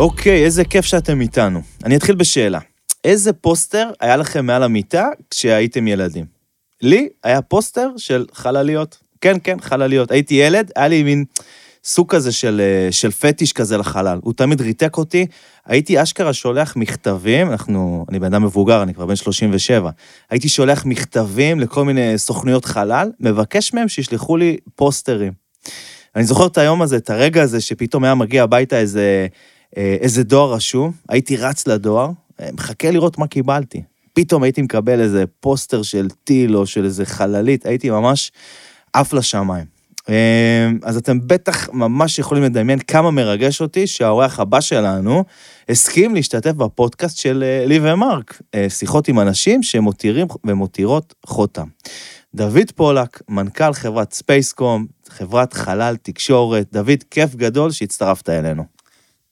אוקיי, איזה כיף שאתם איתנו. אני אתחיל בשאלה. איזה פוסטר היה לכם מעל המיטה כשהייתם ילדים? לי היה פוסטר של חלליות. כן, כן, חלליות. הייתי ילד, היה לי מין סוג כזה של, אה, של פטיש כזה לחלל. הוא תמיד ריתק אותי. הייתי אשכרה שולח מכתבים, אנחנו, אני בן אדם מבוגר, אני כבר בן 37. הייתי שולח מכתבים לכל מיני סוכנויות חלל, מבקש מהם שישלחו לי פוסטרים. אני זוכר את היום הזה, את הרגע הזה, שפתאום היה מגיע הביתה איזה, איזה דואר רשום, הייתי רץ לדואר, אה, מחכה לראות מה קיבלתי. פתאום הייתי מקבל איזה פוסטר של טיל או של איזה חללית, הייתי ממש עף לשמיים. אה, אז אתם בטח ממש יכולים לדמיין כמה מרגש אותי שהאורח הבא שלנו הסכים להשתתף בפודקאסט של לי ומרק, שיחות עם אנשים שמותירים ומותירות חותם. דוד פולק, מנכ"ל חברת ספייסקום, חברת חלל תקשורת. דוד, כיף גדול שהצטרפת אלינו.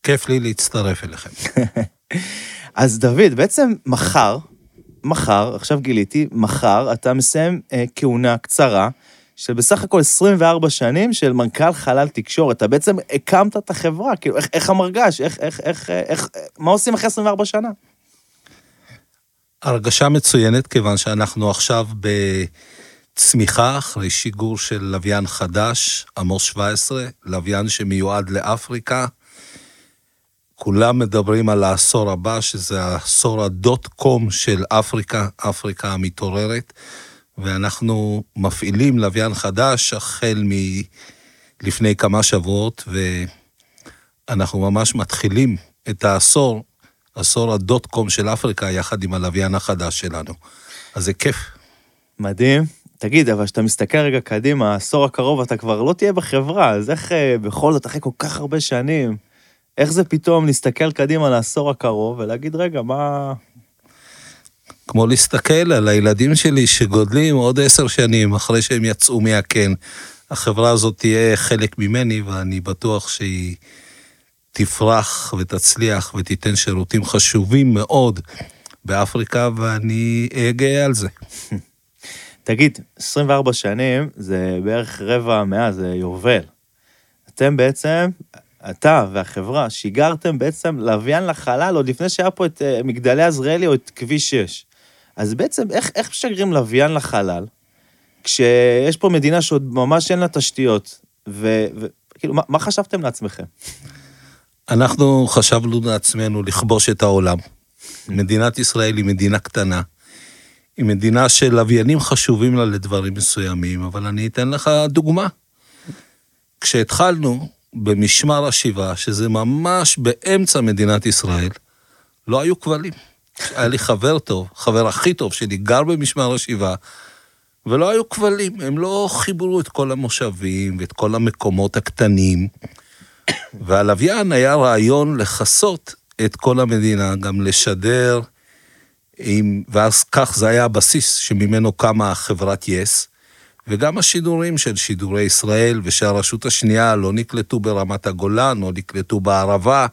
כיף לי להצטרף אליכם. אז דוד, בעצם מחר, מחר, עכשיו גיליתי, מחר אתה מסיים אה, כהונה קצרה של בסך הכל 24 שנים של מנכ"ל חלל תקשורת. אתה בעצם הקמת את החברה, כאילו, איך, איך המרגש? איך, איך, איך, איך, מה עושים אחרי 24 שנה? הרגשה מצוינת, כיוון שאנחנו עכשיו בצמיחה אחרי שיגור של לוויין חדש, עמוס 17, לוויין שמיועד לאפריקה. כולם מדברים על העשור הבא, שזה העשור הדוט קום של אפריקה, אפריקה המתעוררת, ואנחנו מפעילים לוויין חדש החל מלפני כמה שבועות, ואנחנו ממש מתחילים את העשור, עשור הדוט קום של אפריקה, יחד עם הלוויין החדש שלנו. אז זה כיף. מדהים. תגיד, אבל כשאתה מסתכל רגע קדימה, העשור הקרוב אתה כבר לא תהיה בחברה, אז איך אה, בכל זאת, אחרי כל כך הרבה שנים, איך זה פתאום להסתכל קדימה לעשור הקרוב ולהגיד, רגע, מה... כמו להסתכל על הילדים שלי שגודלים עוד עשר שנים אחרי שהם יצאו מהקן. החברה הזאת תהיה חלק ממני, ואני בטוח שהיא תפרח ותצליח ותיתן שירותים חשובים מאוד באפריקה, ואני אהיה גאה על זה. תגיד, 24 שנים זה בערך רבע מאה, זה יובל. אתם בעצם אתה והחברה שיגרתם בעצם לוויין לחלל עוד לפני שהיה פה את uh, מגדלי עזריאלי או את כביש 6. אז בעצם איך, איך משגרים לוויין לחלל, כשיש פה מדינה שעוד ממש אין לה תשתיות, וכאילו, מה, מה חשבתם לעצמכם? אנחנו חשבנו לעצמנו לכבוש את העולם. מדינת ישראל היא מדינה קטנה. היא מדינה של לוויינים חשובים לה לדברים מסוימים, אבל אני אתן לך דוגמה. כשהתחלנו, במשמר השיבה, שזה ממש באמצע מדינת ישראל, לא היו כבלים. היה לי חבר טוב, חבר הכי טוב שלי, גר במשמר השיבה, ולא היו כבלים, הם לא חיברו את כל המושבים ואת כל המקומות הקטנים. והלוויין היה רעיון לכסות את כל המדינה, גם לשדר, עם, ואז כך זה היה הבסיס שממנו קמה חברת יס. וגם השידורים של שידורי ישראל ושהרשות השנייה לא נקלטו ברמת הגולן, או נקלטו בערבה,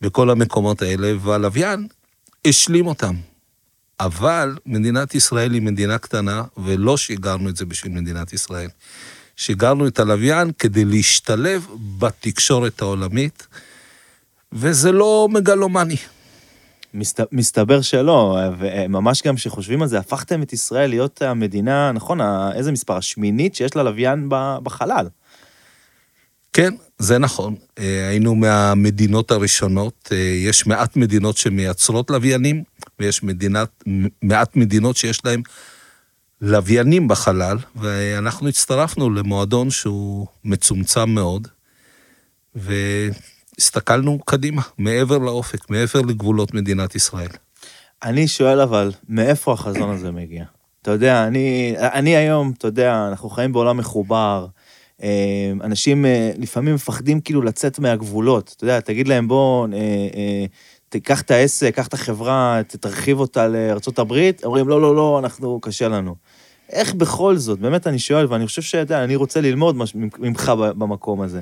בכל המקומות האלה, והלוויין השלים אותם. אבל מדינת ישראל היא מדינה קטנה, ולא שיגרנו את זה בשביל מדינת ישראל. שיגרנו את הלוויין כדי להשתלב בתקשורת העולמית, וזה לא מגלומני. מסת, מסתבר שלא, וממש גם כשחושבים על זה, הפכתם את ישראל להיות המדינה, נכון, איזה מספר? השמינית שיש לה לוויין בחלל. כן, זה נכון. אה, היינו מהמדינות הראשונות. אה, יש מעט מדינות שמייצרות לוויינים, ויש מדינת, מעט מדינות שיש להן לוויינים בחלל, ואנחנו הצטרפנו למועדון שהוא מצומצם מאוד, ו... הסתכלנו קדימה, מעבר לאופק, מעבר לגבולות מדינת ישראל. אני שואל אבל, מאיפה החזון הזה מגיע? אתה יודע, אני, אני היום, אתה יודע, אנחנו חיים בעולם מחובר, אה, אנשים אה, לפעמים מפחדים כאילו לצאת מהגבולות, אתה יודע, תגיד להם בוא, אה, תיקח את העסק, קח את החברה, תרחיב אותה לארה"ב, אומרים לא, לא, לא, אנחנו, קשה לנו. איך בכל זאת, באמת אני שואל, ואני חושב שאתה אני רוצה ללמוד ממך במקום הזה.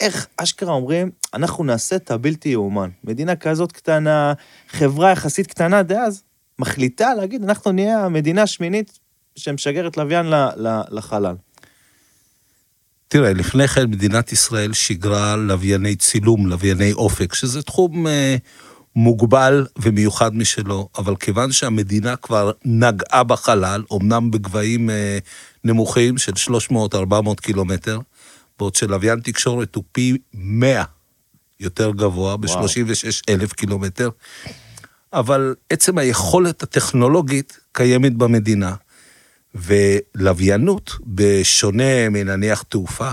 איך אשכרה אומרים, אנחנו נעשה את הבלתי יאומן. מדינה כזאת קטנה, חברה יחסית קטנה דאז, מחליטה להגיד, אנחנו נהיה המדינה השמינית שמשגרת לוויין לחלל. תראה, לפני כן מדינת ישראל שיגרה לווייני צילום, לווייני אופק, שזה תחום אה, מוגבל ומיוחד משלו, אבל כיוון שהמדינה כבר נגעה בחלל, אמנם בגבהים אה, נמוכים של 300-400 קילומטר, בעוד שלוויין תקשורת הוא פי 100 יותר גבוה, ב-36 אלף קילומטר, אבל עצם היכולת הטכנולוגית קיימת במדינה. ולוויינות, בשונה מנניח תעופה,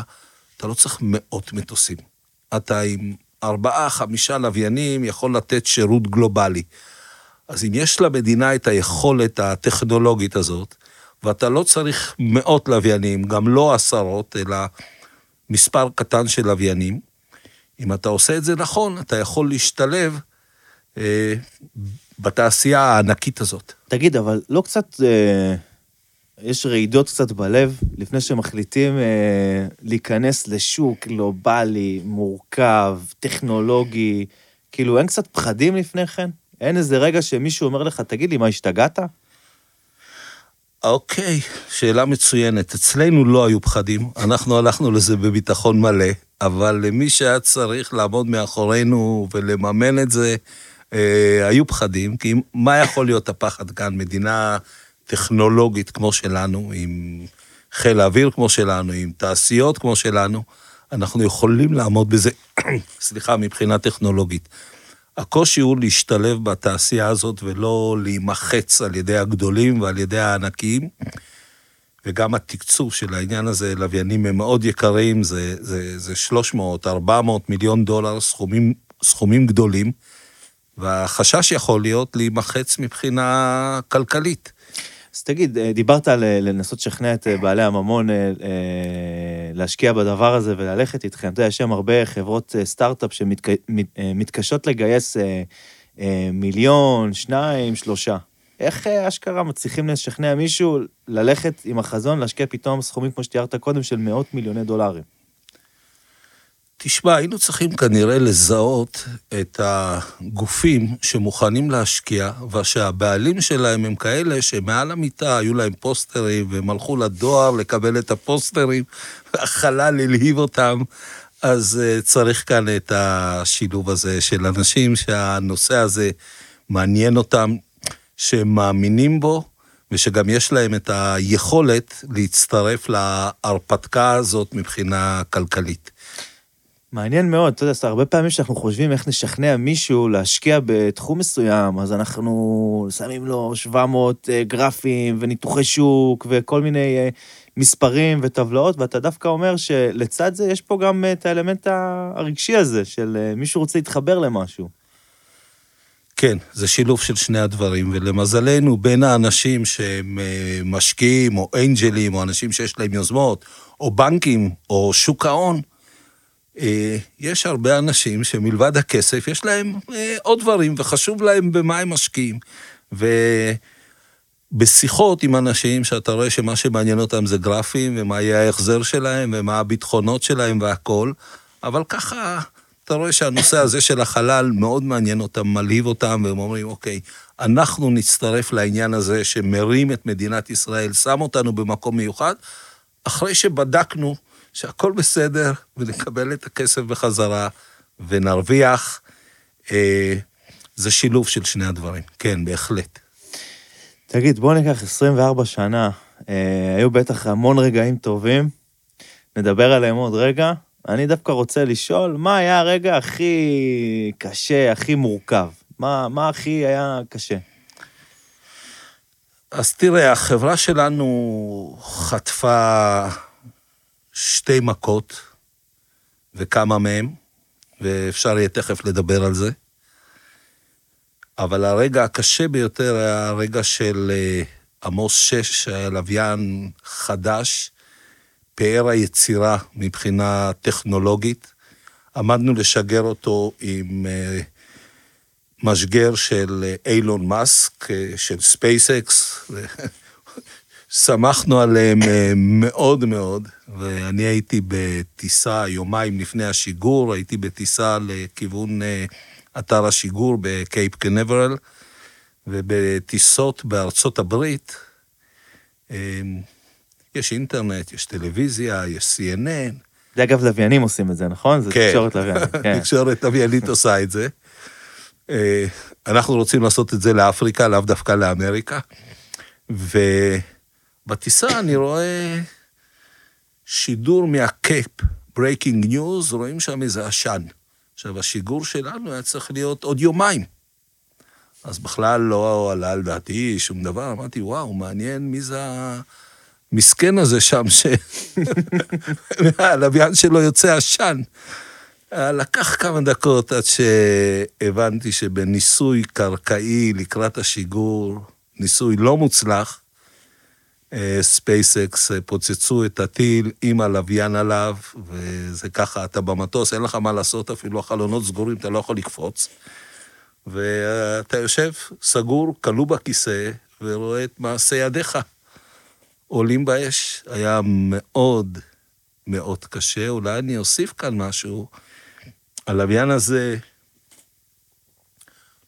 אתה לא צריך מאות מטוסים. אתה עם ארבעה, חמישה לוויינים יכול לתת שירות גלובלי. אז אם יש למדינה את היכולת הטכנולוגית הזאת, ואתה לא צריך מאות לוויינים, גם לא עשרות, אלא מספר קטן של לוויינים, אם אתה עושה את זה נכון, אתה יכול להשתלב אה, בתעשייה הענקית הזאת. תגיד, אבל לא קצת... אה... יש רעידות קצת בלב לפני שמחליטים אה, להיכנס לשוק גלובלי, מורכב, טכנולוגי, כאילו אין קצת פחדים לפני כן? אין איזה רגע שמישהו אומר לך, תגיד לי, מה, השתגעת? אוקיי, שאלה מצוינת. אצלנו לא היו פחדים, אנחנו הלכנו לזה בביטחון מלא, אבל למי שהיה צריך לעמוד מאחורינו ולממן את זה, אה, היו פחדים, כי מה יכול להיות הפחד כאן? מדינה טכנולוגית כמו שלנו, עם חיל האוויר כמו שלנו, עם תעשיות כמו שלנו, אנחנו יכולים לעמוד בזה, סליחה, מבחינה טכנולוגית. הקושי הוא להשתלב בתעשייה הזאת ולא להימחץ על ידי הגדולים ועל ידי הענקים. וגם התקצוב של העניין הזה, לוויינים הם מאוד יקרים, זה, זה, זה 300, 400 מיליון דולר, סכומים, סכומים גדולים, והחשש יכול להיות להימחץ מבחינה כלכלית. אז תגיד, אה, דיברת על אה, לנסות לשכנע את אה, בעלי הממון להשקיע בדבר הזה וללכת איתכם. אתה יודע, יש שם הרבה חברות סטארט-אפ שמתקשות לגייס מיליון, שניים, שלושה. איך אשכרה מצליחים לשכנע מישהו ללכת עם החזון, להשקיע פתאום סכומים, כמו שתיארת קודם, של מאות מיליוני דולרים? תשמע, היינו צריכים כנראה לזהות את הגופים שמוכנים להשקיע, ושהבעלים שלהם הם כאלה שמעל המיטה היו להם פוסטרים, והם הלכו לדואר לקבל את הפוסטרים, והחלל הלהיב אותם. אז uh, צריך כאן את השילוב הזה של אנשים שהנושא הזה מעניין אותם, שהם מאמינים בו, ושגם יש להם את היכולת להצטרף להרפתקה הזאת מבחינה כלכלית. מעניין מאוד, אתה יודע, הרבה פעמים שאנחנו חושבים איך נשכנע מישהו להשקיע בתחום מסוים, אז אנחנו שמים לו 700 אה, גרפים וניתוחי שוק וכל מיני אה, מספרים וטבלאות, ואתה דווקא אומר שלצד זה יש פה גם את האלמנט הרגשי הזה, של אה, מישהו רוצה להתחבר למשהו. כן, זה שילוב של שני הדברים, ולמזלנו, בין האנשים שהם משקיעים, או אנג'לים, או אנשים שיש להם יוזמות, או בנקים, או שוק ההון, אה, יש הרבה אנשים שמלבד הכסף, יש להם אה, עוד דברים, וחשוב להם במה הם משקיעים. ובשיחות עם אנשים שאתה רואה שמה שמעניין אותם זה גרפים, ומה יהיה ההחזר שלהם, ומה הביטחונות שלהם והכול, אבל ככה אתה רואה שהנושא הזה של החלל מאוד מעניין אותם, מלהיב אותם, והם אומרים, אוקיי, אנחנו נצטרף לעניין הזה שמרים את מדינת ישראל, שם אותנו במקום מיוחד, אחרי שבדקנו שהכל בסדר, ונקבל את הכסף בחזרה, ונרוויח. אה, זה שילוב של שני הדברים, כן, בהחלט. תגיד, בוא ניקח 24 שנה, אה, היו בטח המון רגעים טובים, נדבר עליהם עוד רגע. אני דווקא רוצה לשאול, מה היה הרגע הכי קשה, הכי מורכב? מה, מה הכי היה קשה? אז תראה, החברה שלנו חטפה שתי מכות, וכמה מהם, ואפשר יהיה תכף לדבר על זה. אבל הרגע הקשה ביותר היה הרגע של אה, עמוס 6, שהיה לוויין חדש, פאר היצירה מבחינה טכנולוגית. עמדנו לשגר אותו עם אה, משגר של אה, אילון מאסק, של ספייסקס, שמחנו עליהם אה, מאוד מאוד, ואני הייתי בטיסה יומיים לפני השיגור, הייתי בטיסה לכיוון אה, אתר השיגור בקייפ קנברל, ובטיסות בארצות הברית, אה, יש אינטרנט, יש טלוויזיה, יש CNN, זה אגב לוויינים עושים את זה, נכון? זה כן. תקשורת לוויינים. כן. תקשורת לוויינית עושה את זה. אה, אנחנו רוצים לעשות את זה לאפריקה, לאו דווקא לאמריקה. ובטיסה אני רואה שידור מהקייפ, breaking news, רואים שם איזה עשן. עכשיו, השיגור שלנו היה צריך להיות עוד יומיים. אז בכלל לא עלה על דעתי שום דבר, אמרתי, וואו, מעניין מי זה המסכן הזה שם, שהלוויין שלו יוצא עשן. לקח כמה דקות עד שהבנתי שבניסוי קרקעי לקראת השיגור, ניסוי לא מוצלח, ספייסקס פוצצו את הטיל עם הלוויין עליו, וזה ככה, אתה במטוס, אין לך מה לעשות, אפילו החלונות סגורים, אתה לא יכול לקפוץ. ואתה יושב סגור, כלוא בכיסא, ורואה את מעשה ידיך עולים באש. היה מאוד מאוד קשה. אולי אני אוסיף כאן משהו. הלוויין הזה,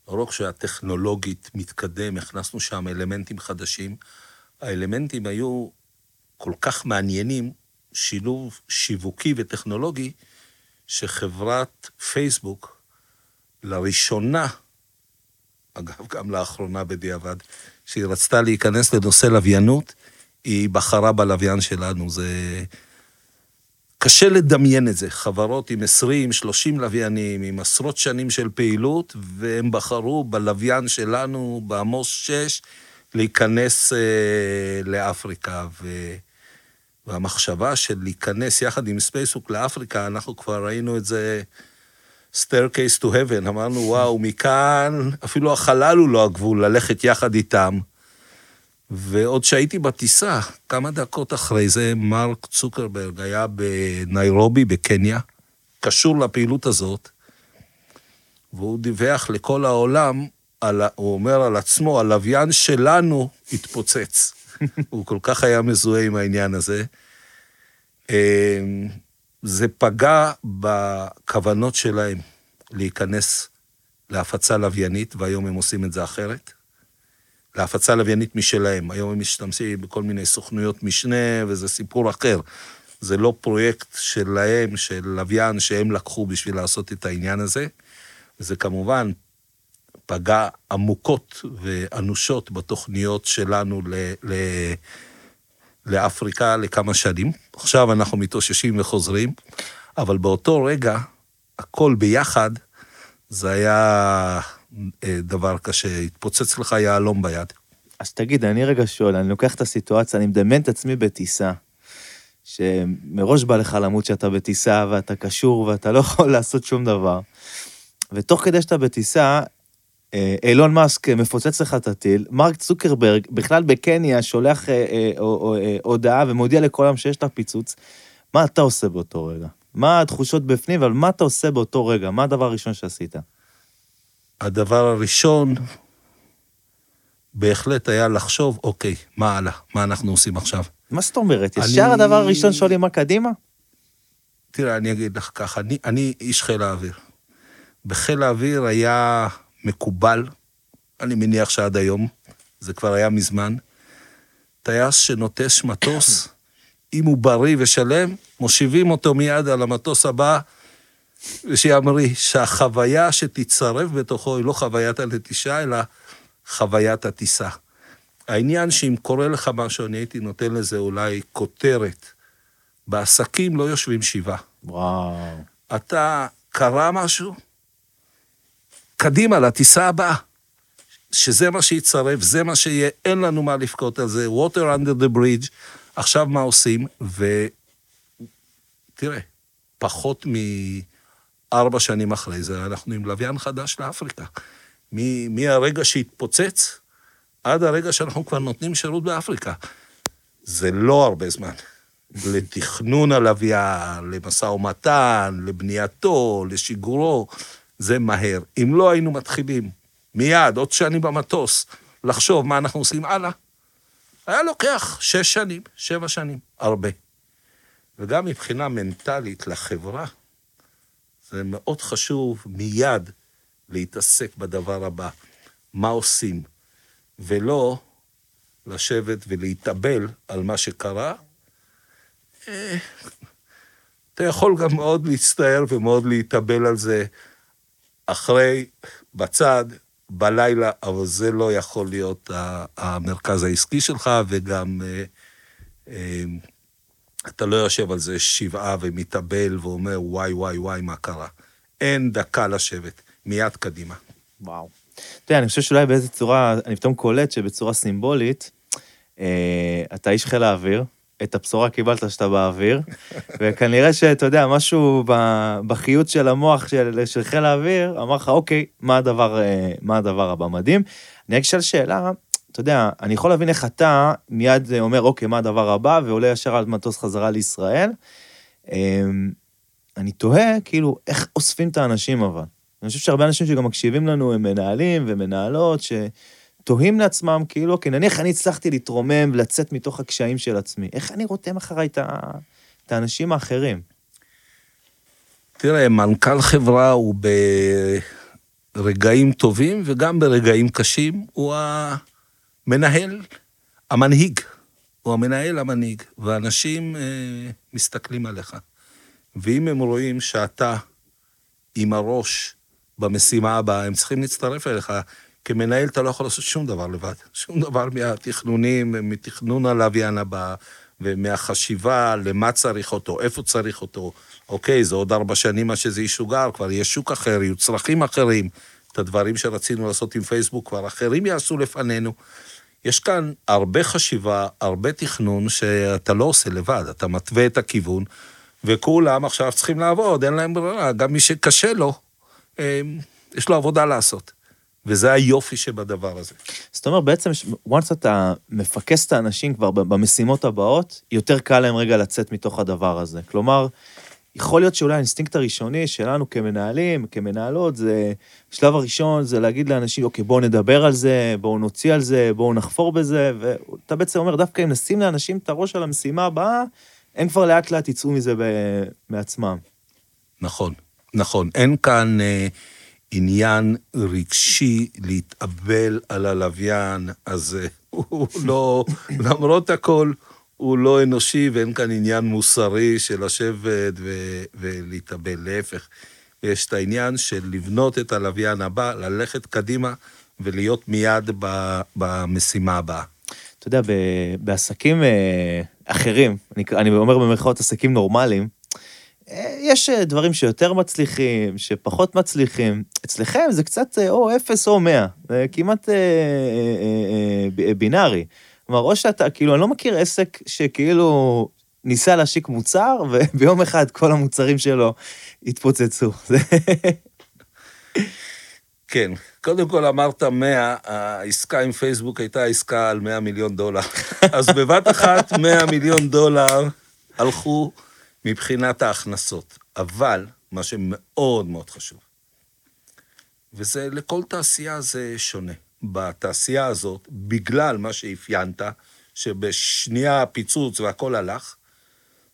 לא רק שהיה טכנולוגית מתקדם, הכנסנו שם אלמנטים חדשים, האלמנטים היו כל כך מעניינים, שילוב שיווקי וטכנולוגי, שחברת פייסבוק, לראשונה, אגב, גם לאחרונה בדיעבד, שהיא רצתה להיכנס לנושא לוויינות, היא בחרה בלוויין שלנו. זה... קשה לדמיין את זה. חברות עם 20, 30 לוויינים, עם עשרות שנים של פעילות, והם בחרו בלוויין שלנו, בעמוס 6, להיכנס אה, לאפריקה. ו... והמחשבה של להיכנס יחד עם ספייסבוק לאפריקה, אנחנו כבר ראינו את זה staircase to heaven, אמרנו, וואו, מכאן אפילו החלל הוא לא הגבול, ללכת יחד איתם. ועוד שהייתי בטיסה, כמה דקות אחרי זה, מרק צוקרברג היה בניירובי, בקניה, קשור לפעילות הזאת, והוא דיווח לכל העולם, על, הוא אומר על עצמו, הלוויין שלנו התפוצץ. הוא כל כך היה מזוהה עם העניין הזה. אמ, זה פגע בכוונות שלהם להיכנס להפצה לוויינית, והיום הם עושים את זה אחרת. להפצה לוויינית משלהם. היום הם משתמשים בכל מיני סוכנויות משנה, וזה סיפור אחר. זה לא פרויקט שלהם, של לוויין, שהם לקחו בשביל לעשות את העניין הזה. זה כמובן פגע עמוקות ואנושות בתוכניות שלנו ל... ל... לאפריקה לכמה שנים. עכשיו אנחנו מתאוששים וחוזרים, אבל באותו רגע, הכל ביחד, זה היה אה, דבר קשה, התפוצץ לך יהלום ביד. אז תגיד, אני רגע שואל, אני לוקח את הסיטואציה, אני מדמיין את עצמי בטיסה, שמראש בא לך למות שאתה בטיסה ואתה קשור ואתה לא יכול לעשות שום דבר. ותוך כדי שאתה בטיסה, אילון מאסק מפוצץ לך את הטיל, מרק צוקרברג בכלל בקניה שולח אה, אה, אה, הודעה ומודיע לכל העם שיש את הפיצוץ. מה אתה עושה באותו רגע? מה התחושות בפנים, אבל מה אתה עושה באותו רגע? מה הדבר הראשון שעשית? הדבר הראשון בהחלט היה לחשוב, אוקיי, מה הלאה? מה אנחנו עושים עכשיו? מה זאת אומרת? ישר אני... הדבר הראשון שואלים מה קדימה? תראה, אני אגיד לך ככה, אני, אני איש חיל האוויר. בחיל האוויר היה מקובל, אני מניח שעד היום, זה כבר היה מזמן, טייס שנוטש מטוס, אם הוא בריא ושלם, מושיבים אותו מיד על המטוס הבא, ושיאמרי שהחוויה שתצרף בתוכו היא לא חוויית הנטישה, אלא חוויית הטיסה. העניין שאם קורה לך משהו, אני הייתי נותן לזה אולי כותרת. בעסקים לא יושבים שבעה. וואו. אתה, קרה משהו? קדימה, לטיסה הבאה. שזה מה שיצרף, זה מה שיהיה, אין לנו מה לבכות על זה, water under the bridge, עכשיו מה עושים? ותראה, פחות מארבע שנים אחרי זה, אנחנו עם לוויין חדש לאפריקה. מהרגע שהתפוצץ, עד הרגע שאנחנו כבר נותנים שירות באפריקה. זה לא הרבה זמן. לתכנון הלוויין, למשא ומתן, לבנייתו, לשיגורו, זה מהר. אם לא היינו מתחילים מיד, עוד שנים במטוס, לחשוב מה אנחנו עושים הלאה, היה לוקח שש שנים, שבע שנים, הרבה. וגם מבחינה מנטלית לחברה, זה מאוד חשוב מיד להתעסק בדבר הבא, מה עושים, ולא לשבת ולהתאבל על מה שקרה. אה, אתה יכול גם מאוד להצטער ומאוד להתאבל על זה אחרי, בצד, בלילה, אבל זה לא יכול להיות המרכז העסקי שלך, וגם אה, אה, אתה לא יושב על זה שבעה ומתאבל ואומר, וואי, וואי, וואי, מה קרה. אין דקה לשבת, מיד קדימה. וואו. אתה יודע, אני חושב שאולי באיזה צורה, אני פתאום קולט שבצורה סימבולית, אה, אתה איש חיל האוויר, את הבשורה קיבלת שאתה באוויר, וכנראה שאתה יודע, משהו בחיות של המוח של, של חיל האוויר, אמר לך, אוקיי, מה הדבר, אה, מה הדבר הבא? מדהים. אני רק אשאל שאלה, אתה יודע, אני יכול להבין איך אתה מיד אומר, אוקיי, מה הדבר הבא, ועולה ישר על מטוס חזרה לישראל. אמ, אני תוהה, כאילו, איך אוספים את האנשים אבל. אני חושב שהרבה אנשים שגם מקשיבים לנו הם מנהלים ומנהלות, שתוהים לעצמם, כאילו, אוקיי, נניח אני הצלחתי להתרומם ולצאת מתוך הקשיים של עצמי, איך אני רותם אחריי את האנשים האחרים? תראה, מנכ"ל חברה הוא ברגעים טובים וגם ברגעים קשים, הוא המנהל, המנהיג. הוא המנהל המנהיג, ואנשים אה, מסתכלים עליך. ואם הם רואים שאתה עם הראש במשימה הבאה, הם צריכים להצטרף אליך. כמנהל אתה לא יכול לעשות שום דבר לבד. שום דבר מהתכנונים, מתכנון הלוויין הבא, ומהחשיבה למה צריך אותו, איפה צריך אותו. אוקיי, זה עוד ארבע שנים מה שזה ישוגר, כבר יהיה שוק אחר, יהיו צרכים אחרים. את הדברים שרצינו לעשות עם פייסבוק כבר אחרים יעשו לפנינו. יש כאן הרבה חשיבה, הרבה תכנון שאתה לא עושה לבד, אתה מתווה את הכיוון, וכולם עכשיו צריכים לעבוד, אין להם ברירה, גם מי שקשה לו, אמ, יש לו עבודה לעשות. וזה היופי שבדבר הזה. זאת אומרת, בעצם, once אתה מפקס את האנשים כבר במשימות הבאות, יותר קל להם רגע לצאת מתוך הדבר הזה. כלומר, יכול להיות שאולי האינסטינקט הראשוני שלנו כמנהלים, כמנהלות, זה, השלב הראשון זה להגיד לאנשים, אוקיי, בואו נדבר על זה, בואו נוציא על זה, בואו נחפור בזה, ואתה בעצם אומר, דווקא אם נשים לאנשים את הראש על המשימה הבאה, הם כבר לאט לאט יצאו מזה מעצמם. נכון. נכון, אין כאן אה, עניין רגשי להתאבל על הלוויין, אז אה, הוא לא, למרות הכל, הוא לא אנושי ואין כאן עניין מוסרי של לשבת ו- ולהתאבל, להפך. יש את העניין של לבנות את הלוויין הבא, ללכת קדימה ולהיות מיד ב- במשימה הבאה. אתה יודע, בעסקים אה, אחרים, אני, אני אומר במרכאות עסקים נורמליים, יש אה, דברים שיותר מצליחים, שפחות מצליחים. אצלכם זה קצת אה, או אפס או מאה, זה כמעט אה, אה, אה, בינארי. כלומר, או שאתה, כאילו, אני לא מכיר עסק שכאילו ניסה להשיק מוצר, וביום אחד כל המוצרים שלו התפוצצו. כן, קודם כל אמרת 100, העסקה עם פייסבוק הייתה עסקה על 100 מיליון דולר. אז בבת אחת 100 מיליון דולר הלכו מבחינת ההכנסות. אבל, מה שמאוד מאוד חשוב, וזה, לכל תעשייה זה שונה. בתעשייה הזאת, בגלל מה שאפיינת, שבשנייה הפיצוץ והכל הלך,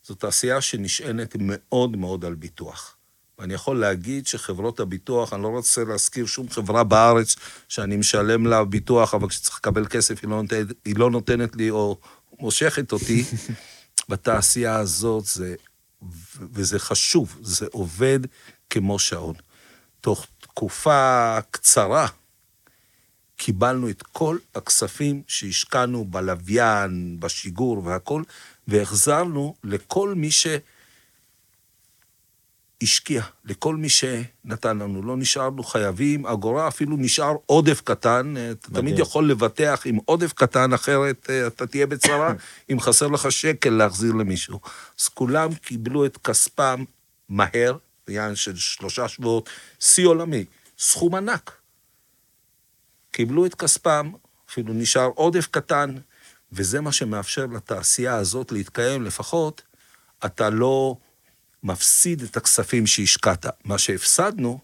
זו תעשייה שנשענת מאוד מאוד על ביטוח. ואני יכול להגיד שחברות הביטוח, אני לא רוצה להזכיר שום חברה בארץ שאני משלם לה ביטוח, אבל כשצריך לקבל כסף היא לא נותנת, היא לא נותנת לי או מושכת אותי. בתעשייה הזאת זה וזה חשוב, זה עובד כמו שעון. תוך תקופה קצרה קיבלנו את כל הכספים שהשקענו בלוויין, בשיגור והכול, והחזרנו לכל מי שהשקיע, לכל מי שנתן לנו. לא נשארנו חייבים, אגורה אפילו נשאר עודף קטן. אתה תמיד יכול לבטח עם עודף קטן, אחרת אה, אתה תהיה בצרה, אם חסר לך שקל להחזיר למישהו. אז כולם קיבלו את כספם מהר, בעניין של שלושה שבועות, שיא עולמי, סכום ענק. קיבלו את כספם, אפילו נשאר עודף קטן, וזה מה שמאפשר לתעשייה הזאת להתקיים, לפחות אתה לא מפסיד את הכספים שהשקעת. מה שהפסדנו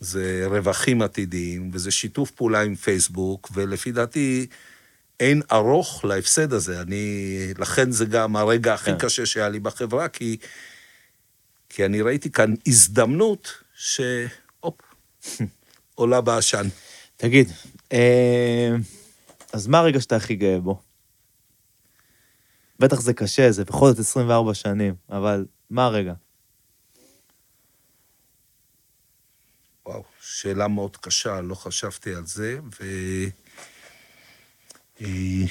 זה רווחים עתידיים, וזה שיתוף פעולה עם פייסבוק, ולפי דעתי אין ארוך להפסד הזה. אני, לכן זה גם הרגע הכי כן. קשה שהיה לי בחברה, כי, כי אני ראיתי כאן הזדמנות שהופ, עולה בעשן. תגיד, אה, אז מה הרגע שאתה הכי גאה בו? בטח זה קשה, זה בכל זאת 24 שנים, אבל מה הרגע? וואו, שאלה מאוד קשה, לא חשבתי על זה, ו... אה,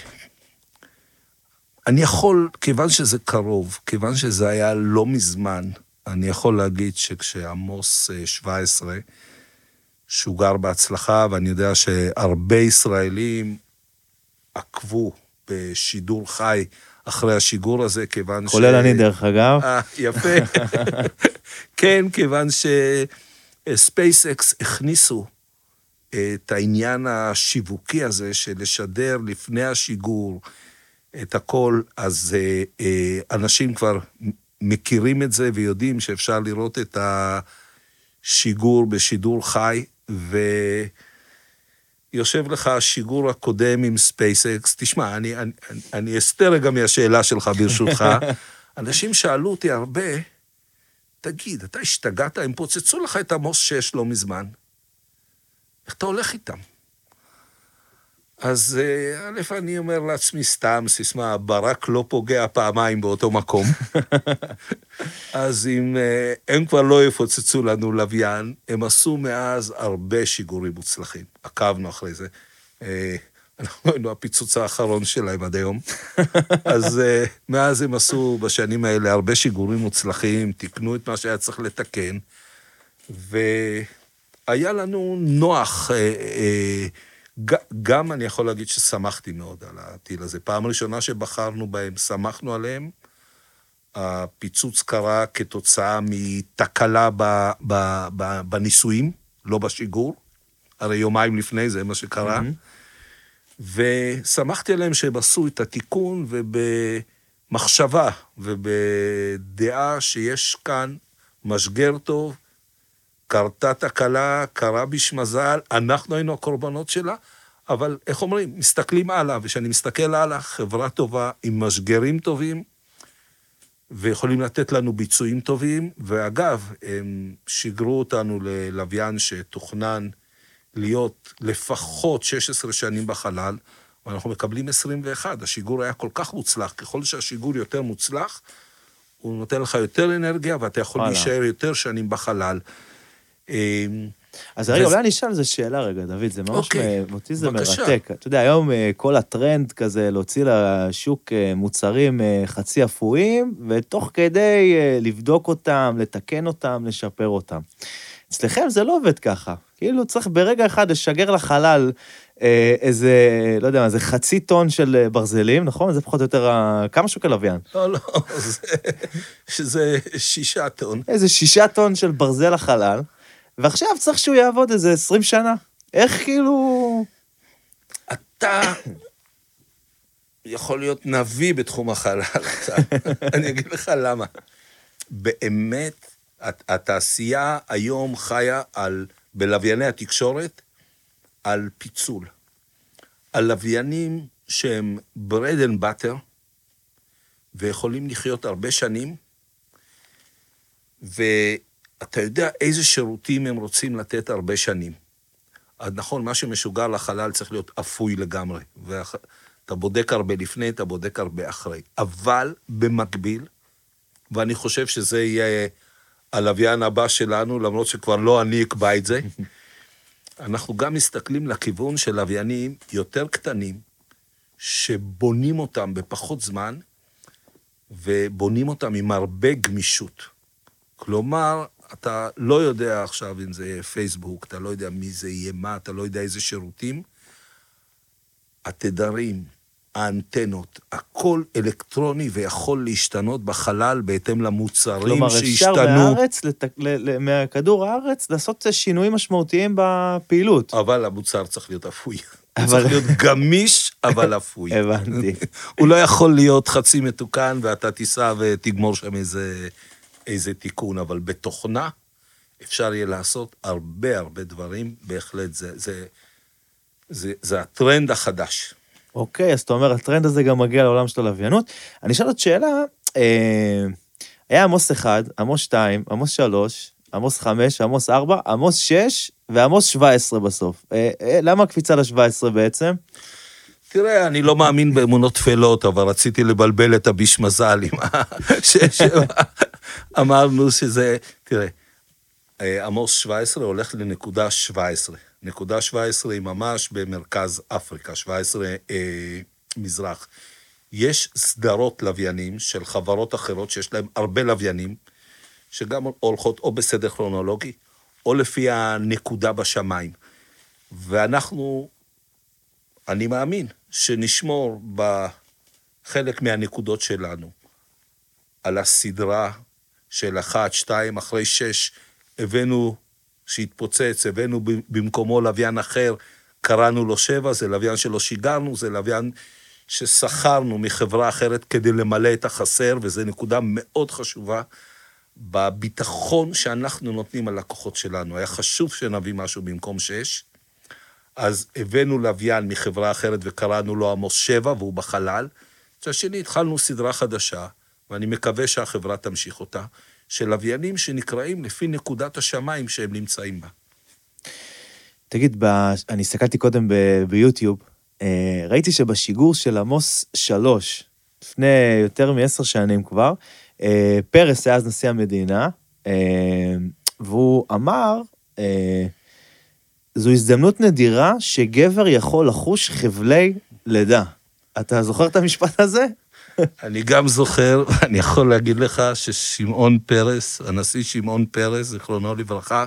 אני יכול, כיוון שזה קרוב, כיוון שזה היה לא מזמן, אני יכול להגיד שכשעמוס אה, 17, שהוא גר בהצלחה, ואני יודע שהרבה ישראלים עקבו בשידור חי אחרי השיגור הזה, כיוון ש... כולל אני, דרך אגב. אה, יפה. כן, כיוון שספייסקס הכניסו את העניין השיווקי הזה של לשדר לפני השיגור את הכל, אז אה, אה, אנשים כבר מכירים את זה ויודעים שאפשר לראות את השיגור בשידור חי, ויושב לך השיגור הקודם עם ספייסקס. תשמע, אני, אני, אני אסתר רגע מהשאלה שלך, ברשותך. אנשים שאלו אותי הרבה, תגיד, אתה השתגעת? הם פוצצו לך את עמוס 6 לא מזמן. איך אתה הולך איתם? אז אה, א', אני אומר לעצמי סתם, סיסמה, ברק לא פוגע פעמיים באותו מקום. אז אם אה, הם כבר לא יפוצצו לנו לוויין, הם עשו מאז הרבה שיגורים מוצלחים. עקבנו אחרי זה. אה, אנחנו היינו הפיצוץ האחרון שלהם עד היום. אז מאז הם עשו בשנים האלה הרבה שיגורים מוצלחים, תיקנו את מה שהיה צריך לתקן, והיה לנו נוח. גם אני יכול להגיד ששמחתי מאוד על הטיל הזה. פעם ראשונה שבחרנו בהם, שמחנו עליהם. הפיצוץ קרה כתוצאה מתקלה ב, ב, ב, בניסויים, לא בשיגור. הרי יומיים לפני זה מה שקרה. Mm-hmm. ושמחתי עליהם שהם עשו את התיקון, ובמחשבה ובדעה שיש כאן משגר טוב, קרתה תקלה, קרה ביש מזל, אנחנו היינו הקורבנות שלה, אבל איך אומרים, מסתכלים הלאה, וכשאני מסתכל הלאה, חברה טובה עם משגרים טובים, ויכולים לתת לנו ביצועים טובים, ואגב, הם שיגרו אותנו ללוויין שתוכנן להיות לפחות 16 שנים בחלל, ואנחנו מקבלים 21. השיגור היה כל כך מוצלח, ככל שהשיגור יותר מוצלח, הוא נותן לך יותר אנרגיה, ואתה יכול וואלה. להישאר יותר שנים בחלל. אמ, אז רגע, אולי אני אשאל איזה שאלה רגע, דוד, זה ממש, אוקיי, אותי זה מרתק. אתה יודע, היום אה, כל הטרנד כזה להוציא לשוק אה, מוצרים אה, חצי אפויים, ותוך כדי לבדוק אותם, לתקן אותם, לשפר אותם. אצלכם זה לא עובד ככה. כאילו צריך ברגע אחד לשגר לחלל איזה, לא יודע מה, איזה חצי טון של ברזלים, נכון? זה פחות או יותר, כמה שוקל לוויין? לא, לא, שזה שישה טון. איזה שישה טון של ברזל לחלל. ועכשיו צריך שהוא יעבוד איזה 20 שנה. איך כאילו... אתה יכול להיות נביא בתחום החלל, אני אגיד לך למה. באמת, התעשייה היום חיה על, בלווייני התקשורת, על פיצול. על לוויינים שהם bread and butter, ויכולים לחיות הרבה שנים, ו... אתה יודע איזה שירותים הם רוצים לתת הרבה שנים. אז נכון, מה שמשוגע לחלל צריך להיות אפוי לגמרי. ואתה בודק הרבה לפני, אתה בודק הרבה אחרי. אבל במקביל, ואני חושב שזה יהיה הלוויין הבא שלנו, למרות שכבר לא אני אקבע את זה, אנחנו גם מסתכלים לכיוון של לוויינים יותר קטנים, שבונים אותם בפחות זמן, ובונים אותם עם הרבה גמישות. כלומר, אתה לא יודע עכשיו אם זה פייסבוק, אתה לא יודע מי זה יהיה מה, אתה לא יודע איזה שירותים. התדרים, האנטנות, הכל אלקטרוני ויכול להשתנות בחלל בהתאם למוצרים כלומר, שהשתנו. כלומר, אפשר מהארץ, לת... ל... מכדור הארץ, לעשות שינויים משמעותיים בפעילות. אבל המוצר צריך להיות אפוי. אבל... צריך להיות גמיש, אבל אפוי. הבנתי. הוא לא יכול להיות חצי מתוקן, ואתה תיסע ותגמור שם איזה... איזה תיקון, אבל בתוכנה אפשר יהיה לעשות הרבה הרבה דברים, בהחלט זה, זה, זה, זה הטרנד החדש. אוקיי, אז אתה אומר, הטרנד הזה גם מגיע לעולם של הלוויינות. אני אשאל עוד שאלה, אה, היה עמוס 1, עמוס 2, עמוס 3, עמוס 5, עמוס 4, עמוס 6 ועמוס 17 בסוף. אה, אה, למה הקפיצה ל-17 בעצם? תראה, אני לא מאמין באמונות טפלות, אבל רציתי לבלבל את הביש מזל עם ה... אמרנו שזה, תראה, אה, עמוס 17 הולך לנקודה 17. נקודה 17 היא ממש במרכז אפריקה, 17 אה, מזרח. יש סדרות לוויינים של חברות אחרות שיש להן הרבה לוויינים, שגם הולכות או בסדר כרונולוגי, או לפי הנקודה בשמיים. ואנחנו, אני מאמין, שנשמור בחלק מהנקודות שלנו על הסדרה של אחת, שתיים, אחרי שש, הבאנו, שהתפוצץ, הבאנו במקומו לוויין אחר, קראנו לו שבע, זה לוויין שלא שיגרנו, זה לוויין ששכרנו מחברה אחרת כדי למלא את החסר, וזו נקודה מאוד חשובה בביטחון שאנחנו נותנים ללקוחות שלנו. היה חשוב שנביא משהו במקום שש, אז הבאנו לוויין מחברה אחרת וקראנו לו עמוס שבע, והוא בחלל. מצד שני, התחלנו סדרה חדשה, ואני מקווה שהחברה תמשיך אותה, של לוויינים שנקראים לפי נקודת השמיים שהם נמצאים בה. תגיד, ב... אני הסתכלתי קודם ב... ביוטיוב, אה, ראיתי שבשיגור של עמוס שלוש, לפני יותר מעשר שנים כבר, אה, פרס היה אז נשיא המדינה, אה, והוא אמר, זו הזדמנות נדירה שגבר יכול לחוש חבלי לידה. אתה זוכר את המשפט הזה? אני גם זוכר, אני יכול להגיד לך ששמעון פרס, הנשיא שמעון פרס, זיכרונו לברכה,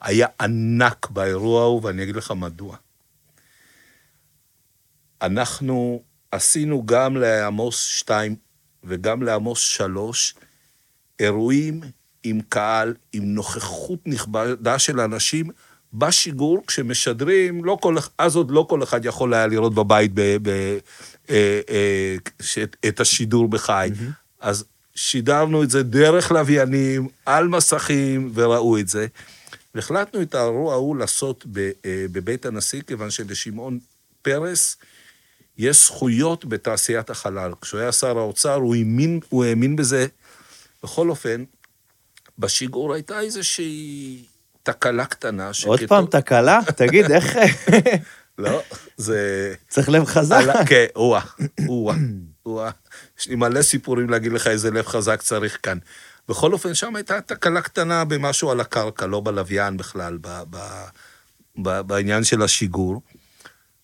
היה ענק באירוע ההוא, ואני אגיד לך מדוע. אנחנו עשינו גם לעמוס 2 וגם לעמוס 3 אירועים עם קהל, עם נוכחות נכבדה של אנשים בשיגור, כשמשדרים, לא כל, אז עוד לא כל אחד יכול היה לראות בבית ב, ב, אה, אה, את השידור בחי. Mm-hmm. אז שידרנו את זה דרך לוויינים, על מסכים, וראו את זה. והחלטנו את האירוע ההוא לעשות ב, אה, בבית הנשיא, כיוון שלשמעון פרס יש זכויות בתעשיית החלל. כשהוא היה שר האוצר, הוא האמין, הוא האמין בזה. בכל אופן, בשיגור הייתה איזושהי תקלה קטנה. שכתוב... עוד פעם תקלה? תגיד, איך... לא, זה... צריך לב חזק. כן, או-אה, או-אה, או-אה. יש לי מלא סיפורים להגיד לך איזה לב חזק צריך כאן. בכל אופן, שם הייתה תקלה קטנה במשהו על הקרקע, לא בלוויין בכלל, ב, ב, ב, בעניין של השיגור.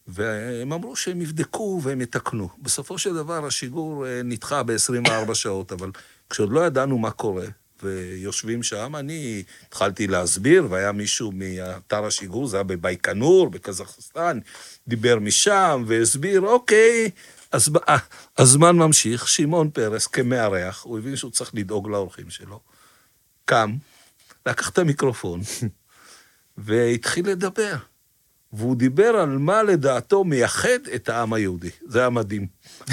והם אמרו שהם יבדקו והם יתקנו. בסופו של דבר השיגור אה, נדחה ב-24 שעות, אבל כשעוד לא ידענו מה קורה, ויושבים שם, אני התחלתי להסביר, והיה מישהו מאתר השיגור, זה היה בבייקנור, בקזחסטן, דיבר משם והסביר, אוקיי, אז הזמן ממשיך, שמעון פרס כמארח, הוא הבין שהוא צריך לדאוג לאורחים שלו, קם, לקח את המיקרופון, והתחיל לדבר. והוא דיבר על מה לדעתו מייחד את העם היהודי. זה היה מדהים.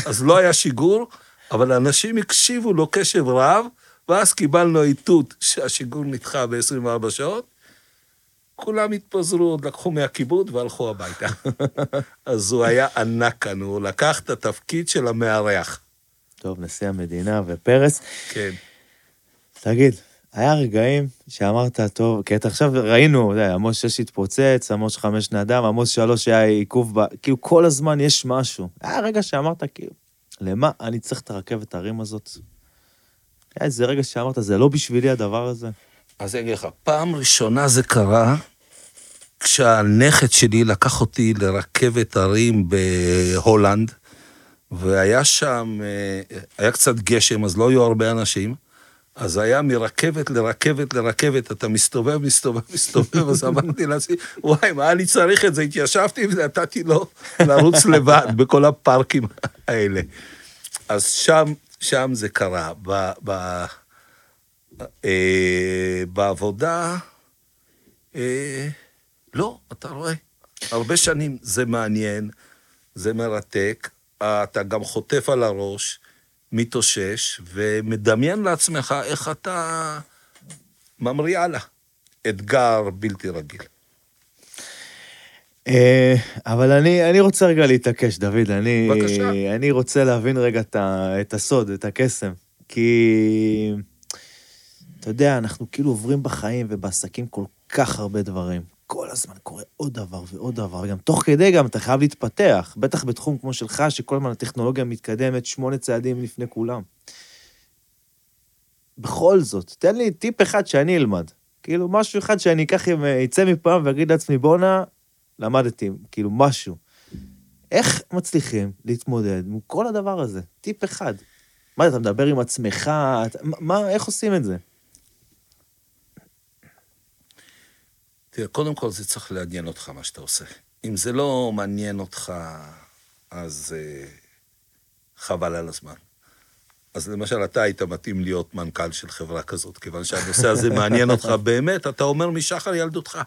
אז לא היה שיגור, אבל אנשים הקשיבו לו קשב רב, ואז קיבלנו איתות שהשיגור נדחה ב-24 שעות. כולם התפזרו, עוד לקחו מהכיבוד והלכו הביתה. אז הוא היה ענק כאן, הוא לקח את התפקיד של המארח. טוב, נשיא המדינה ופרס. כן. תגיד, היה רגעים שאמרת, טוב, כי אתה עכשיו ראינו, יודע, עמוס 6 התפוצץ, עמוס 5 נדם, עמוס 3 היה עיכוב, ב... כאילו כל הזמן יש משהו. היה רגע שאמרת, כאילו, למה אני צריך את הרכבת הרים הזאת? היה איזה רגע שאמרת, זה לא בשבילי הדבר הזה. אז אני אגיד לך, פעם ראשונה זה קרה כשהנכד שלי לקח אותי לרכבת הרים בהולנד, והיה שם, אה, היה קצת גשם, אז לא היו הרבה אנשים. אז היה מרכבת לרכבת לרכבת, אתה מסתובב, מסתובב, מסתובב, אז אמרתי לעצמי, וואי, מה אני צריך את זה? התיישבתי ונתתי לו לרוץ לבד בכל הפארקים האלה. אז שם, שם זה קרה. ב, ב, אה, בעבודה, אה, לא, אתה רואה, הרבה שנים זה מעניין, זה מרתק, אתה גם חוטף על הראש, מתאושש ומדמיין לעצמך איך אתה ממריא הלאה. אתגר בלתי רגיל. אה, אבל אני, אני רוצה רגע להתעקש, דוד. אני, בבקשה. אני רוצה להבין רגע את, את הסוד, את הקסם. כי, אתה יודע, אנחנו כאילו עוברים בחיים ובעסקים כל כך הרבה דברים. כל הזמן קורה עוד דבר ועוד דבר, וגם תוך כדי גם אתה חייב להתפתח, בטח בתחום כמו שלך, שכל הזמן הטכנולוגיה מתקדמת שמונה צעדים לפני כולם. בכל זאת, תן לי טיפ אחד שאני אלמד. כאילו, משהו אחד שאני אקח, עם- אצא מפה ואגיד לעצמי, בואנה, למדתי, כאילו, משהו. איך מצליחים להתמודד עם כל הדבר הזה? טיפ אחד. מה, אתה מדבר עם עצמך? אתה, מה- איך עושים את זה? תראה, קודם כל זה צריך לעניין אותך מה שאתה עושה. אם זה לא מעניין אותך, אז uh, חבל על הזמן. אז למשל, אתה היית מתאים להיות מנכ"ל של חברה כזאת, כיוון שהנושא הזה מעניין אותך באמת, אתה אומר משחר ילדותך.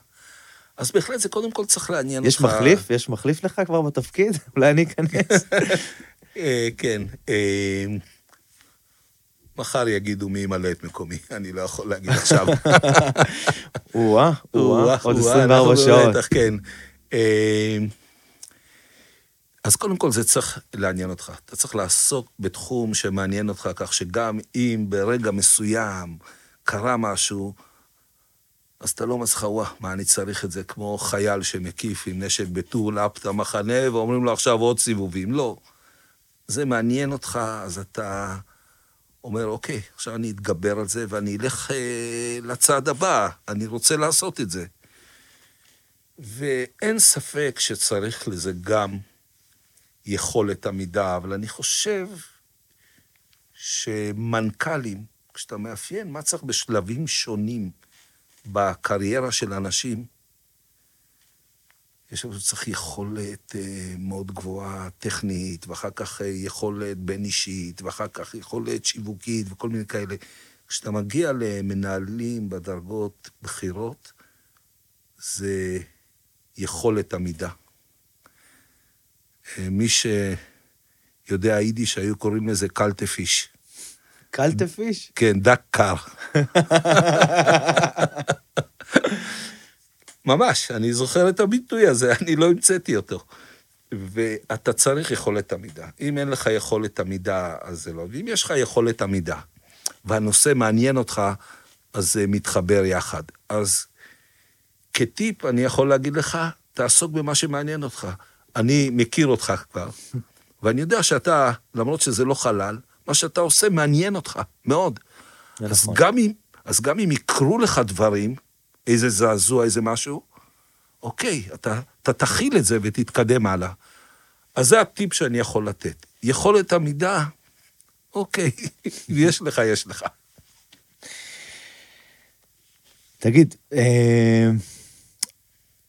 אז בהחלט זה קודם כל צריך לעניין יש אותך. מחליף? יש מחליף לך כבר בתפקיד? אולי אני אכנס? אה, כן. אה, מחר יגידו מי ימלא את מקומי, אני לא יכול להגיד עכשיו. או-אה, או-אה, עוד או-אה, 24 אנחנו שעות. כן. אה, אז קודם כל זה צריך לעניין אותך. אתה צריך לעסוק בתחום שמעניין אותך, כך שגם אם ברגע מסוים קרה משהו, אז אתה לא וואה, מה אני צריך את זה? כמו חייל שמקיף עם נשק בטול אפ את המחנה, ואומרים לו עכשיו עוד סיבובים. לא. זה מעניין אותך, אז אתה אומר, אוקיי, עכשיו אני אתגבר על זה ואני אלך אה, לצעד הבא, אני רוצה לעשות את זה. ואין ספק שצריך לזה גם יכולת עמידה, אבל אני חושב שמנכ"לים, כשאתה מאפיין מה צריך בשלבים שונים בקריירה של אנשים, יש לנו צריך יכולת אה, מאוד גבוהה טכנית, ואחר כך אה, יכולת בין-אישית, ואחר כך יכולת שיווקית וכל מיני כאלה. כשאתה מגיע למנהלים בדרגות בכירות, זה יכולת עמידה. אה, מי שיודע יידיש, היו קוראים לזה קלטפיש. קלטפיש? כן, דק קר. ממש, אני זוכר את הביטוי הזה, אני לא המצאתי אותו. ואתה צריך יכולת עמידה. אם אין לך יכולת עמידה, אז זה לא. ואם יש לך יכולת עמידה, והנושא מעניין אותך, אז זה מתחבר יחד. אז כטיפ, אני יכול להגיד לך, תעסוק במה שמעניין אותך. אני מכיר אותך כבר, ואני יודע שאתה, למרות שזה לא חלל, מה שאתה עושה מעניין אותך מאוד. אז נכון. גם אם, אז גם אם יקרו לך דברים, איזה זעזוע, איזה משהו, אוקיי, אתה, אתה תכיל את זה ותתקדם הלאה. אז זה הטיפ שאני יכול לתת. יכולת עמידה, אוקיי, יש לך, יש לך. תגיד, אה,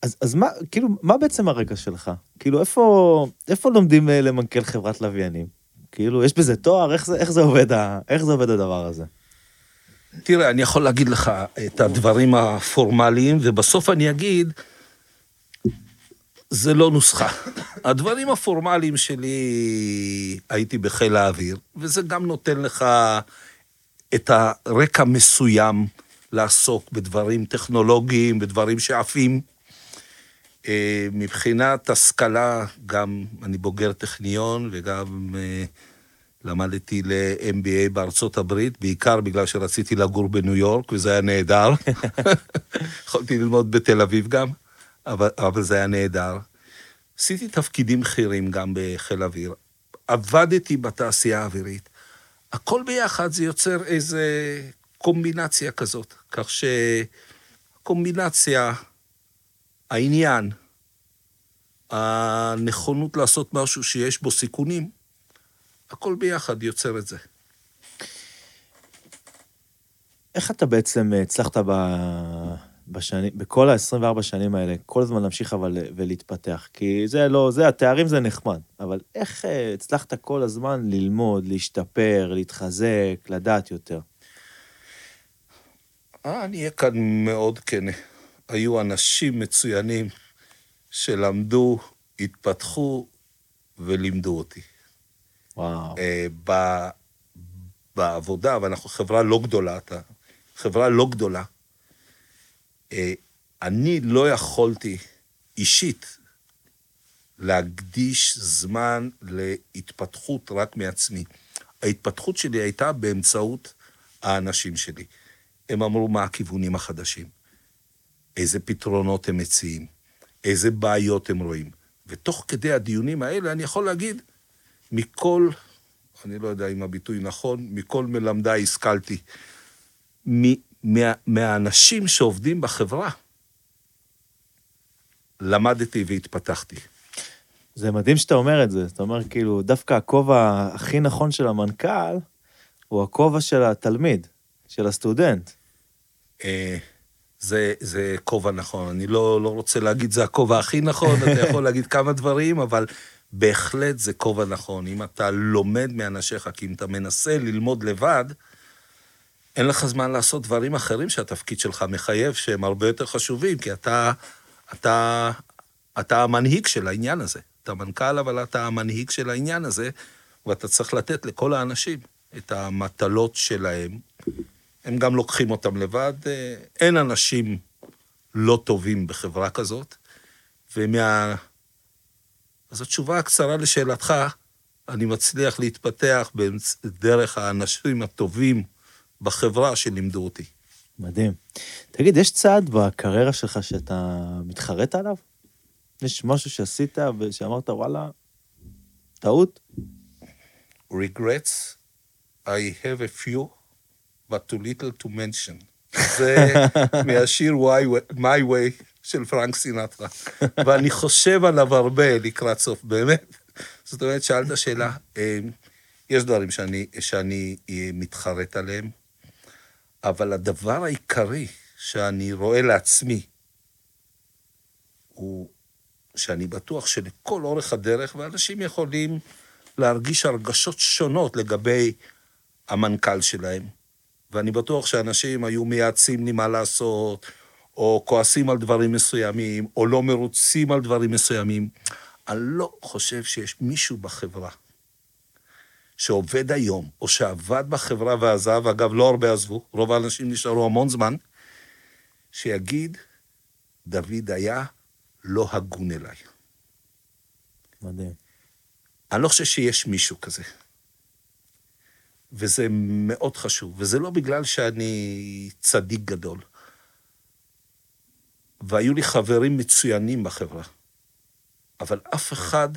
אז, אז מה, כאילו, מה בעצם הרקע שלך? כאילו, איפה, איפה לומדים אה, למנכ"ל חברת לוויינים? כאילו, יש בזה תואר? איך זה, איך זה עובד, איך זה עובד הדבר הזה? תראה, אני יכול להגיד לך את הדברים הפורמליים, ובסוף אני אגיד, זה לא נוסחה. הדברים הפורמליים שלי, הייתי בחיל האוויר, וזה גם נותן לך את הרקע מסוים לעסוק בדברים טכנולוגיים, בדברים שעפים. אה, מבחינת השכלה, גם אני בוגר טכניון וגם אה, למדתי ל-MBA בארצות הברית, בעיקר בגלל שרציתי לגור בניו יורק, וזה היה נהדר. יכולתי ללמוד בתל אביב גם, אבל, אבל זה היה נהדר. עשיתי תפקידים בכירים גם בחיל אוויר. עבדתי בתעשייה האווירית. הכל ביחד זה יוצר איזה קומבינציה כזאת, כך שקומבינציה, העניין, הנכונות לעשות משהו שיש בו סיכונים, הכל ביחד יוצר את זה. איך אתה בעצם הצלחת ב... בשנים, בכל ה-24 שנים האלה, כל הזמן להמשיך אבל ולהתפתח? כי זה לא, זה, התארים זה נחמד, אבל איך אה, הצלחת כל הזמן ללמוד, להשתפר, להתחזק, לדעת יותר? אה, אני אהיה כאן מאוד כן. היו אנשים מצוינים שלמדו, התפתחו ולימדו אותי. וואו. אה, ב- בעבודה, ואנחנו חברה לא גדולה, אתה חברה לא גדולה, אה, אני לא יכולתי אישית להקדיש זמן להתפתחות רק מעצמי. ההתפתחות שלי הייתה באמצעות האנשים שלי. הם אמרו מה הכיוונים החדשים, איזה פתרונות הם מציעים, איזה בעיות הם רואים. ותוך כדי הדיונים האלה אני יכול להגיד, מכל, אני לא יודע אם הביטוי נכון, מכל מלמדיי השכלתי. מ- מה, מהאנשים שעובדים בחברה למדתי והתפתחתי. זה מדהים שאתה אומר את זה. אתה אומר, כאילו, דווקא הכובע הכי נכון של המנכ"ל, הוא הכובע של התלמיד, של הסטודנט. זה, זה כובע נכון. אני לא, לא רוצה להגיד זה הכובע הכי נכון, אתה יכול להגיד כמה דברים, אבל בהחלט זה כובע נכון. אם אתה לומד מאנשיך, כי אם אתה מנסה ללמוד לבד, אין לך זמן לעשות דברים אחרים שהתפקיד שלך מחייב, שהם הרבה יותר חשובים, כי אתה, אתה, אתה המנהיג של העניין הזה. אתה מנכ"ל, אבל אתה המנהיג של העניין הזה, ואתה צריך לתת לכל האנשים את המטלות שלהם. הם גם לוקחים אותם לבד. אה, אין אנשים לא טובים בחברה כזאת, ומה... אז התשובה הקצרה לשאלתך, אני מצליח להתפתח דרך האנשים הטובים בחברה שלימדו אותי. מדהים. תגיד, יש צעד בקריירה שלך שאתה מתחרט עליו? יש משהו שעשית ושאמרת, וואלה, טעות? regrets, I have a few, but too little to mention. זה מהשיר My Way של פרנק סינטרה. ואני חושב עליו הרבה לקראת סוף, באמת. זאת אומרת, שאלת שאלה, אה, יש דברים שאני, שאני אה, מתחרט עליהם, אבל הדבר העיקרי שאני רואה לעצמי, הוא שאני בטוח שלכל אורך הדרך, ואנשים יכולים להרגיש הרגשות שונות לגבי המנכ"ל שלהם. ואני בטוח שאנשים היו מייעצים לי מה לעשות, או כועסים על דברים מסוימים, או לא מרוצים על דברים מסוימים. אני לא חושב שיש מישהו בחברה שעובד היום, או שעבד בחברה ועזב, אגב, לא הרבה עזבו, רוב האנשים נשארו המון זמן, שיגיד, דוד היה לא הגון אליי. מדהים. אני לא חושב שיש מישהו כזה. וזה מאוד חשוב, וזה לא בגלל שאני צדיק גדול. והיו לי חברים מצוינים בחברה, אבל אף אחד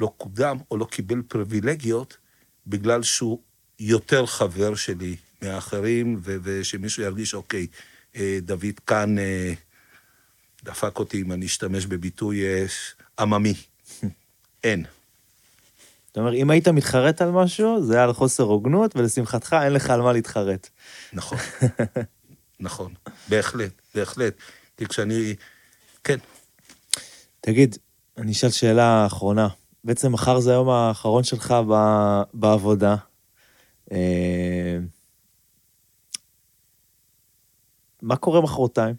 לא קודם או לא קיבל פריבילגיות בגלל שהוא יותר חבר שלי מהאחרים, ושמישהו ירגיש, אוקיי, אה, דוד כאן אה, דפק אותי, אם אני אשתמש בביטוי אה, עממי. אין. זאת אומרת, אם היית מתחרט על משהו, זה היה על חוסר הוגנות, ולשמחתך אין לך על מה להתחרט. נכון, נכון, בהחלט, בהחלט. כי כשאני... כן. תגיד, אני אשאל שאלה אחרונה. בעצם מחר זה היום האחרון שלך ב... בעבודה. אה, מה קורה מחרתיים?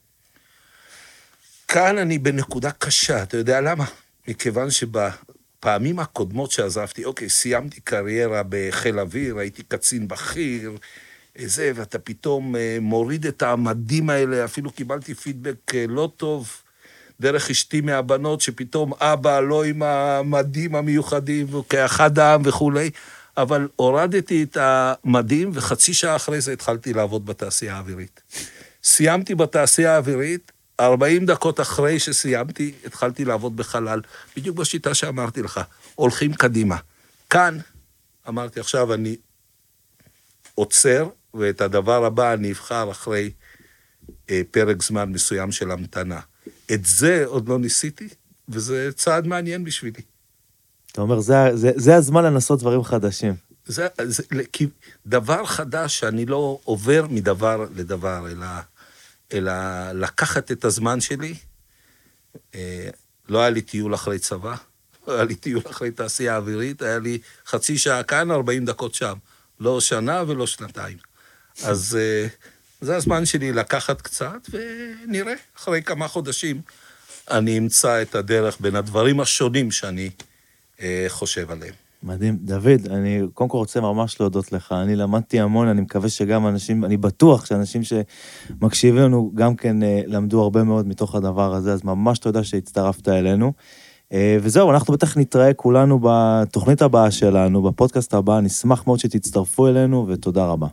כאן אני בנקודה קשה, אתה יודע למה? מכיוון שבפעמים הקודמות שעזבתי, אוקיי, סיימתי קריירה בחיל אוויר, הייתי קצין בכיר, זה, ואתה פתאום אה, מוריד את המדים האלה, אפילו קיבלתי פידבק אה, לא טוב דרך אשתי מהבנות, שפתאום אבא לא עם המדים המיוחדים, וכאחד העם וכולי, אבל הורדתי את המדים, וחצי שעה אחרי זה התחלתי לעבוד בתעשייה האווירית. סיימתי בתעשייה האווירית, 40 דקות אחרי שסיימתי, התחלתי לעבוד בחלל, בדיוק בשיטה שאמרתי לך, הולכים קדימה. כאן, אמרתי, עכשיו אני עוצר, ואת הדבר הבא אני אבחר אחרי אה, פרק זמן מסוים של המתנה. את זה עוד לא ניסיתי, וזה צעד מעניין בשבילי. אתה אומר, זה, זה, זה הזמן לנסות דברים חדשים. זה, זה, דבר חדש שאני לא עובר מדבר לדבר, אלא... אלא לקחת את הזמן שלי. אה, לא היה לי טיול אחרי צבא, לא היה לי טיול אחרי תעשייה אווירית, היה לי חצי שעה כאן, 40 דקות שם. לא שנה ולא שנתיים. אז אה, זה הזמן שלי לקחת קצת, ונראה, אחרי כמה חודשים אני אמצא את הדרך בין הדברים השונים שאני אה, חושב עליהם. מדהים. דוד, אני קודם כל רוצה ממש להודות לך. אני למדתי המון, אני מקווה שגם אנשים, אני בטוח שאנשים שמקשיבים לנו גם כן אה, למדו הרבה מאוד מתוך הדבר הזה, אז ממש תודה שהצטרפת אלינו. אה, וזהו, אנחנו בטח נתראה כולנו בתוכנית הבאה שלנו, בפודקאסט הבא, נשמח מאוד שתצטרפו אלינו, ותודה רבה.